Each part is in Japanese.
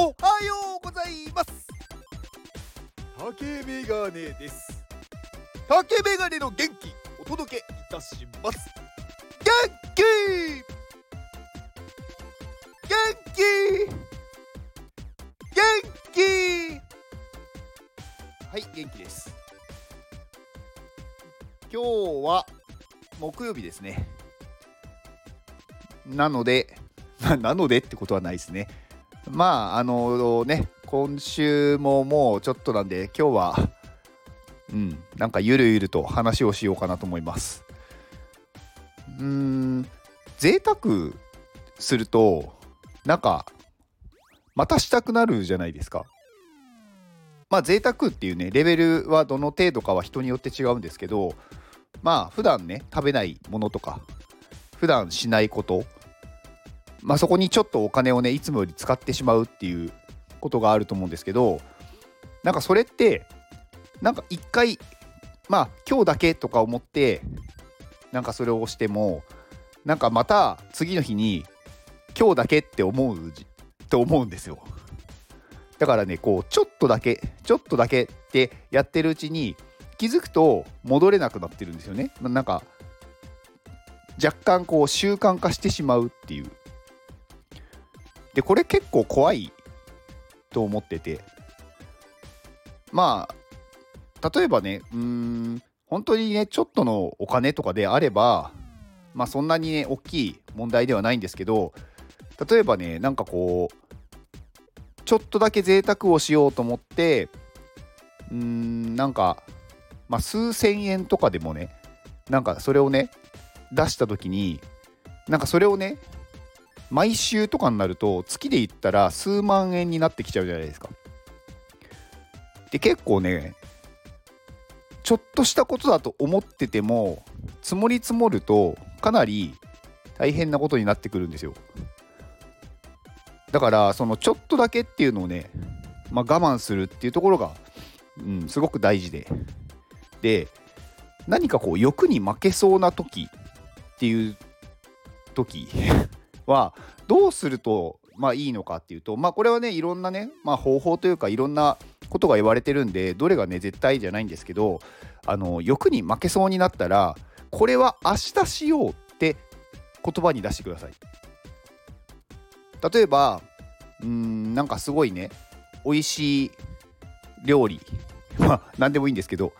おはようございます。竹メガネです。竹メガネの元気お届けいたします。元気！元気！元気！はい元気です。今日は木曜日ですね。なので な なのでってことはないですね。まああのね今週ももうちょっとなんで今日はうんなんかゆるゆると話をしようかなと思います。うーん贅沢するとなんかまたしたくなるじゃないですか。まあ贅沢っていうねレベルはどの程度かは人によって違うんですけどまあ普段ね食べないものとか普段しないことまあそこにちょっとお金をねいつもより使ってしまうっていうことがあると思うんですけどなんかそれってなんか一回まあ今日だけとか思ってなんかそれをしてもなんかまた次の日に今日だけって思うと思うんですよ。だからねこうちょっとだけちょっとだけってやってるうちに気づくと戻れなくなってるんですよね。なんか若干こう習慣化してしまうっていう。でこれ結構怖いと思ってて。まあ例えばねうーん本当にねちょっとのお金とかであればまあそんなにね大きい問題ではないんですけど例えばねなんかこうちょっとだけ贅沢をしようと思ってうーんなんかまあ数千円とかでもねなんかそれをね出した時になんかそれをね毎週とかになると月で言ったら数万円になってきちゃうじゃないですか。で結構ねちょっとしたことだと思ってても積もり積もるとかなり大変なことになってくるんですよ。だからそのちょっとだけっていうのをね、まあ、我慢するっていうところが、うん、すごく大事で。で何かこう欲に負けそうな時っていう時はどうするとまあいいのかっていうとまあこれはねいろんなね、まあ、方法というかいろんなことが言われてるんでどれがね絶対じゃないんですけどあの欲に負けそうになったらこれは明日しようって言葉に出してください。例えばうんなんかすごいね美味しい料理。まあ何でもいいんですけど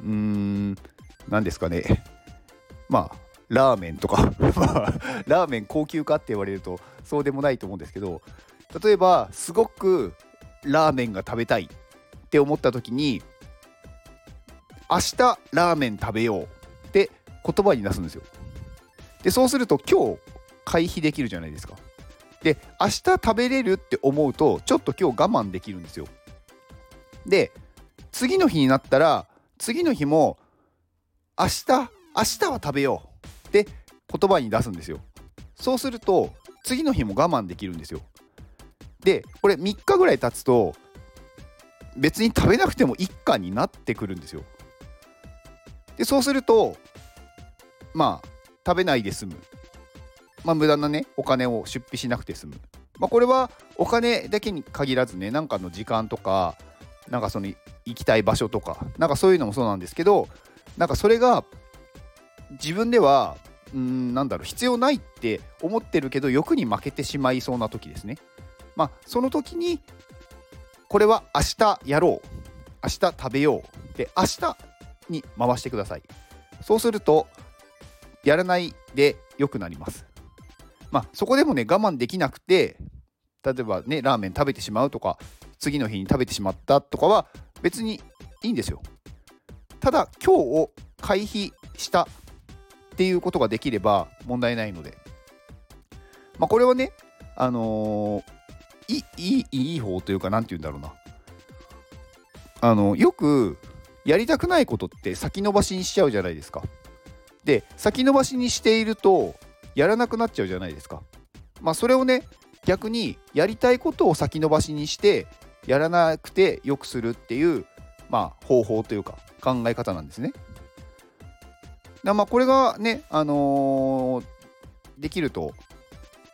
うーん何ですかね。まあラーメンとか。ラーメン高級かって言われるとそうでもないと思うんですけど例えばすごくラーメンが食べたいって思った時に明日ラーメン食べようって言葉に出すんですよ。でそうすると今日回避できるじゃないですか。で明日食べれるって思うとちょっと今日我慢できるんですよ。で次の日になったら次の日も明日明日は食べようって言葉に出すんですよ。そうすると次の日も我慢できるんですよ。でこれ3日ぐらい経つと別に食べなくても一家になってくるんですよ。でそうするとまあ食べないで済む。まあ無駄なねお金を出費しなくて済む。まあこれはお金だけに限らずねなんかの時間とかなんかその行きたい場所とかなんかそういうのもそうなんですけどなんかそれが自分ではうんなんだろう必要ないって思ってるけど欲に負けてしまいそうな時ですね。まあその時にこれは明日やろう。明日食べよう。で明日に回してください。そうするとやらないで良くなります。まあそこでもね我慢できなくて例えばねラーメン食べてしまうとか次の日に食べてしまったとかは別にいいんですよ。ただ今日を回避したっていうことができれば問題ないので。まあこれはねあのー、いいいいい方というか何て言うんだろうな。あのよくやりたくないことって先延ばしにしちゃうじゃないですか。で先延ばしにしているとやらなくなっちゃうじゃないですか。まあそれをね逆にやりたいことを先延ばしにしてやらなくてよくするっていう、まあ、方法というか考え方なんですね。だまあこれがね、あのー、できると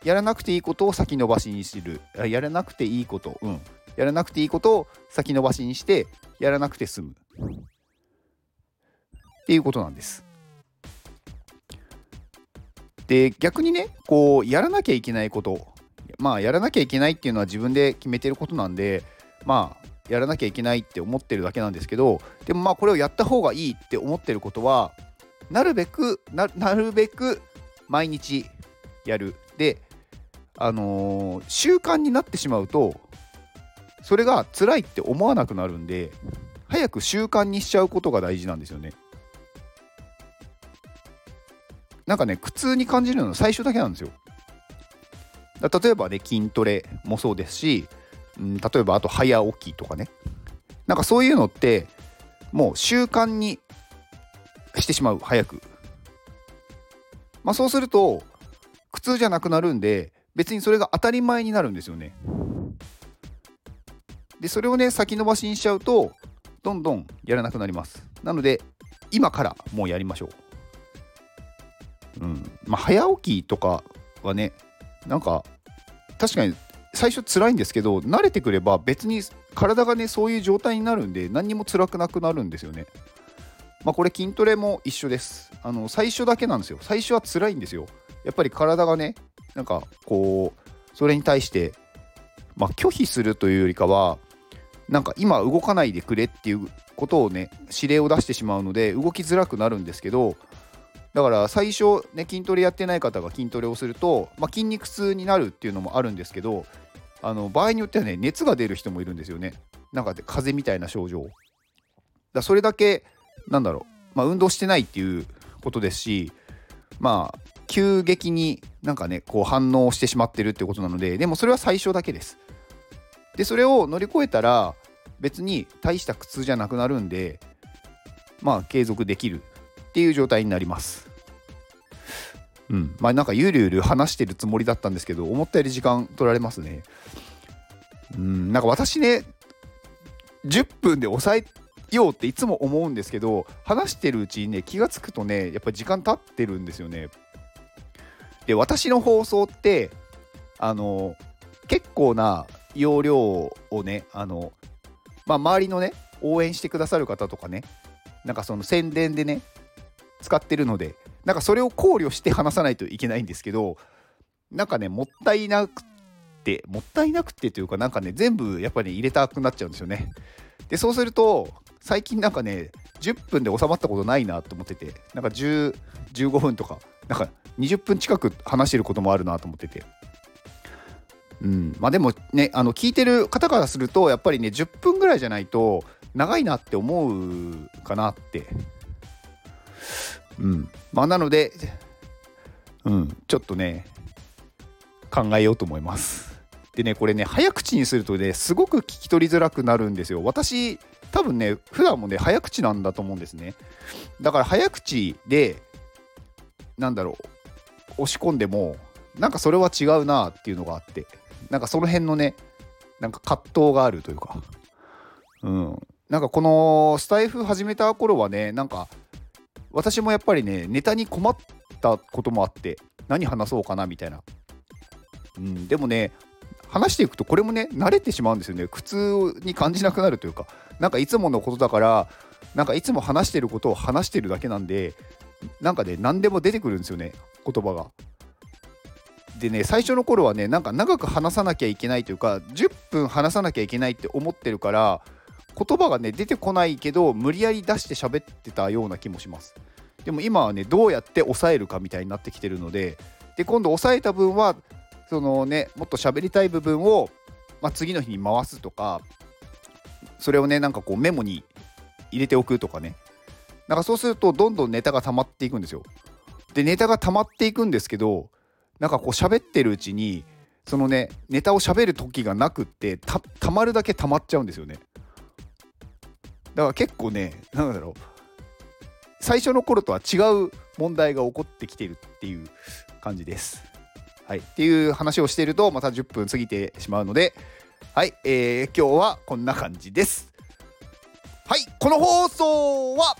やらなくていいことを先延ばしにする。やらなくていいこと。うん。やらなくていいことを先延ばしにしてやらなくて済む。っていうことなんです。で逆にねこうやらなきゃいけないこと。まあやらなきゃいけないっていうのは自分で決めてることなんでまあやらなきゃいけないって思ってるだけなんですけどでもまあこれをやった方がいいって思ってることはなるべくなるべく毎日やる。であのー、習慣になってしまうとそれが辛いって思わなくなるんで早く習慣にしちゃうことが大事なんですよね。なんかね苦痛に感じるのは最初だけなんですよ。例えばね筋トレもそうですし、うん、例えばあと早起きとかね。なんかそういうのってもう習慣にしてしまう早く。まあそうすると苦痛じゃなくなるんで別にそれが当たり前になるんですよね。でそれをね先延ばしにしちゃうとどんどんやらなくなります。なので今からもうやりましょう。うん。まあ早起きとかはねなんか確かに最初辛いんですけど慣れてくれば別に体がねそういう状態になるんで何にも辛くなくなるんですよね。まあこれ筋トレも一緒です。あの最初だけなんですよ。最初は辛いんですよ。やっぱり体がねなんかこうそれに対してまあ拒否するというよりかはなんか今動かないでくれっていうことをね指令を出してしまうので動きづらくなるんですけどだから最初ね筋トレやってない方が筋トレをすると、まあ、筋肉痛になるっていうのもあるんですけどあの場合によってはね熱が出る人もいるんですよね。なんか風邪みたいな症状。だそれだけなんだろう、まあ、運動してないっていうことですしまあ急激になんかねこう反応してしまってるってことなのででもそれは最初だけですでそれを乗り越えたら別に大した苦痛じゃなくなるんでまあ継続できるっていう状態になります。うん、まあなんかゆるゆる話してるつもりだったんですけど思ったより時間取られますね。うん、なんか私ね10分で抑えようっていつも思うんですけど話してるうちにね気が付くとねやっぱ時間経ってるんですよね。で私の放送ってあの結構な容量をねあのまあ周りのね応援してくださる方とかねなんかその宣伝でね使ってるのでなんかそれを考慮して話さないといけないんですけどなんかねもったいなくてもったいなくてというかなんかね全部やっぱり入れたくなっちゃうんですよねでそうすると最近なんかね10分で収まったことないなと思っててなんか10 15分とかなんか20分近く話してることもあるなと思ってて。うん。まあでもねあの聞いてる方からするとやっぱりね10分ぐらいじゃないと長いなって思うかなって。うん。まあなのでうん。ちょっとね考えようと思います。でねこれね早口にするとねすごく聞き取りづらくなるんですよ。私多分ね普段もね早口なんだと思うんですね。だから早口でなんだろう押し込んでもなんかそれは違うなっていうのがあってなんかその辺のねなんか葛藤があるというか。うん。なんかこのスタイフ始めた頃はねなんか私もやっぱりねネタに困ったこともあって何話そうかなみたいな、うん、でもね話していくとこれもね慣れてしまうんですよね。苦痛に感じなくなるというか。なんかいつものことだからなんかいつも話してることを話してるだけなんでなんかね何でも出てくるんですよね。言葉が。でね最初の頃はねなんか長く話さなきゃいけないというか10分話さなきゃいけないって思ってるから言葉がね出てこないけど無理やり出して喋ってたような気もします。でも今はねどうやって抑えるかみたいになってきてるのでで今度抑えた分はそのねもっと喋りたい部分を、まあ、次の日に回すとかそれをねなんかこうメモに入れておくとかね。なんかそうするとどんどんネタが溜まっていくんですよ。でネタが溜まっていくんですけどなんかこう喋ってるうちにそのねネタを喋る時がなくってたたまるだけ溜まっちゃうんですよね。だから結構ねなんだろう。最初の頃とは違う問題が起こってきてるっていう感じです。はい、っていう話をしているとまた10分過ぎてしまうので、はい、えー、今日はこんな感じです。はい、この放送は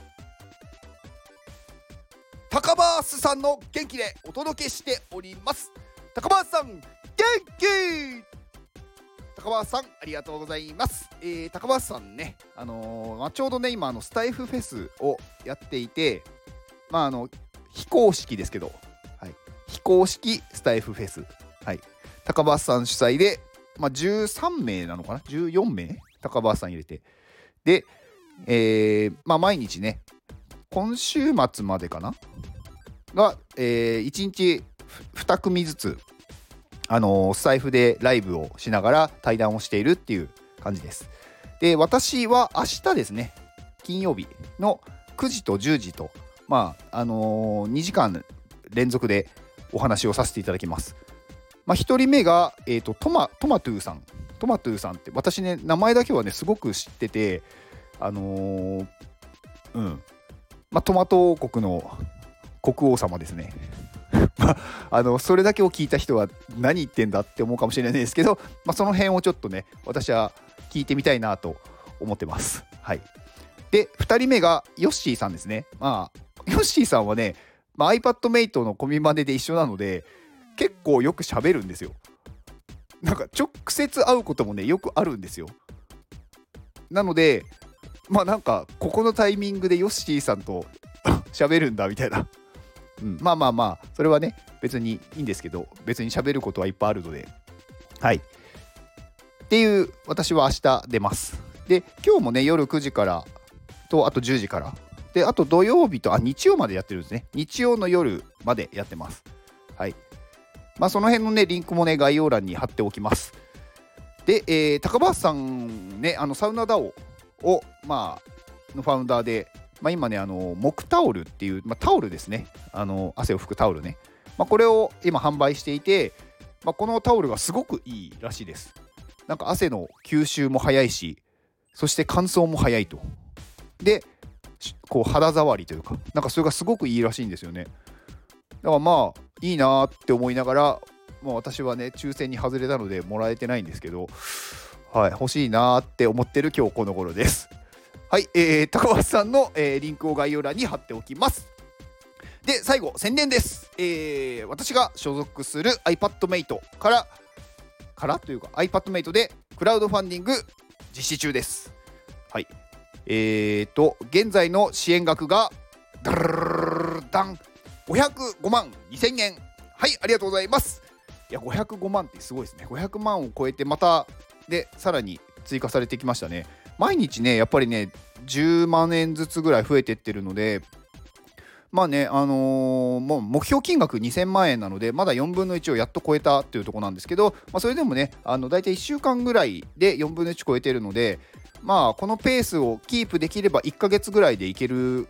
高バースさんの元気でお届けしております。高橋さん元気！高橋さんありがとうございます、えー、高橋さんね、あのー、まあ、ちょうどね今あのスタイフフェスをやっていてまああの非公式ですけど、非公式スタイフフェス、はい、高橋さん主催で、まあ、13名なのかな？14名高橋さん入れて。で、えー、まあ、毎日ね今週末までかな？が、えー、1日2組ずつあのスタイフでライブをしながら対談をしているっていう感じです。で、私は明日ですね、金曜日の9時と10時と、まあ、あのー、2時間連続でお話をさせていただきます。まあ、1人目が、えーと、トマトマトゥーさん。トマトゥーさんって、私ね、名前だけはね、すごく知ってて、あのー、うん、まあ、トマト王国の国王様ですね。まあ、のそれだけを聞いた人は何言ってんだって思うかもしれないですけど、まあ、その辺をちょっとね私は聞いてみたいなと思ってます。はい、で2人目がヨッシーさんですね。まあ、ヨッシーさんはね、まあ、iPadMate のコミマネで一緒なので結構よく喋るんですよ。なんか直接会うこともねよくあるんですよ。なのでまあなんかここのタイミングでヨッシーさんと 喋るんだみたいなうん、まあまあまあ、それはね、別にいいんですけど、別に喋ることはいっぱいあるので、はい。っていう、私は明日出ます。で、今日もね、夜9時からと、あと10時から。で、あと土曜日と、あ、日曜までやってるんですね。日曜の夜までやってます。はい。まあ、その辺のね、リンクもね、概要欄に貼っておきます。で、えー、高橋さんね、あの、サウナダオを、まあ、のファウンダーで、まあ、今ね、あの木タオルっていう、まあ、タオルですね、あの汗を拭くタオルね、まあ、これを今販売していて、まあ、このタオルがすごくいいらしいです。なんか汗の吸収も早いし、そして乾燥も早いと。で、こう肌触りというか、なんかそれがすごくいいらしいんですよね。だからまあ、いいなって思いながら、まあ、私はね、抽選に外れたのでもらえてないんですけど、はい、欲しいなって思ってる今日この頃です。はい、えー、高橋さんの、えー、リンクを概要欄に貼っておきます。で、最後、宣伝です。えー、私が所属する iPadMate から、からというか iPadMate でクラウドファンディング実施中です。はい。えーと、現在の支援額が、ダルダン505万2000円。はい、ありがとうございます。いや、505万ってすごいですね。500万を超えて、また、で、さらに追加されてきましたね。毎日ねやっぱりね10万円ずつぐらい増えてってるのでまあね、あのー、もう目標金額2000万円なので、まだ4分の1をやっと超えたっていうところなんですけど、まあ、それでもね、あの大体1週間ぐらいで4分の1超えてるので、まあ、このペースをキープできれば1ヶ月ぐらいでいける、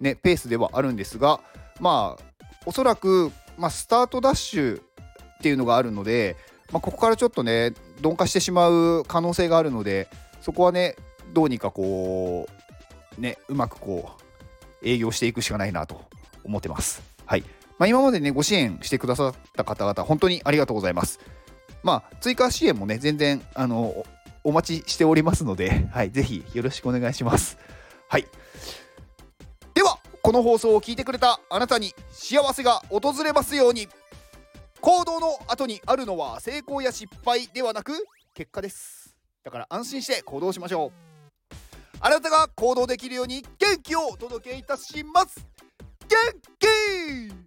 ね、ペースではあるんですが、まあ、おそらく、まあ、スタートダッシュっていうのがあるので、まあ、ここからちょっとね、鈍化してしまう可能性があるので、そこはねどうにかこうねうまくこう営業していくしかないなと思ってます。はい。まあ、今までねご支援してくださった方々本当にありがとうございます。まあ追加支援もね全然あのお待ちしておりますので、はい、ぜひよろしくお願いします。はい。ではこの放送を聞いてくれたあなたに幸せが訪れますように行動の後にあるのは成功や失敗ではなく結果です。だから安心して行動しましょうあなたが行動できるように元気をお届けいたします元気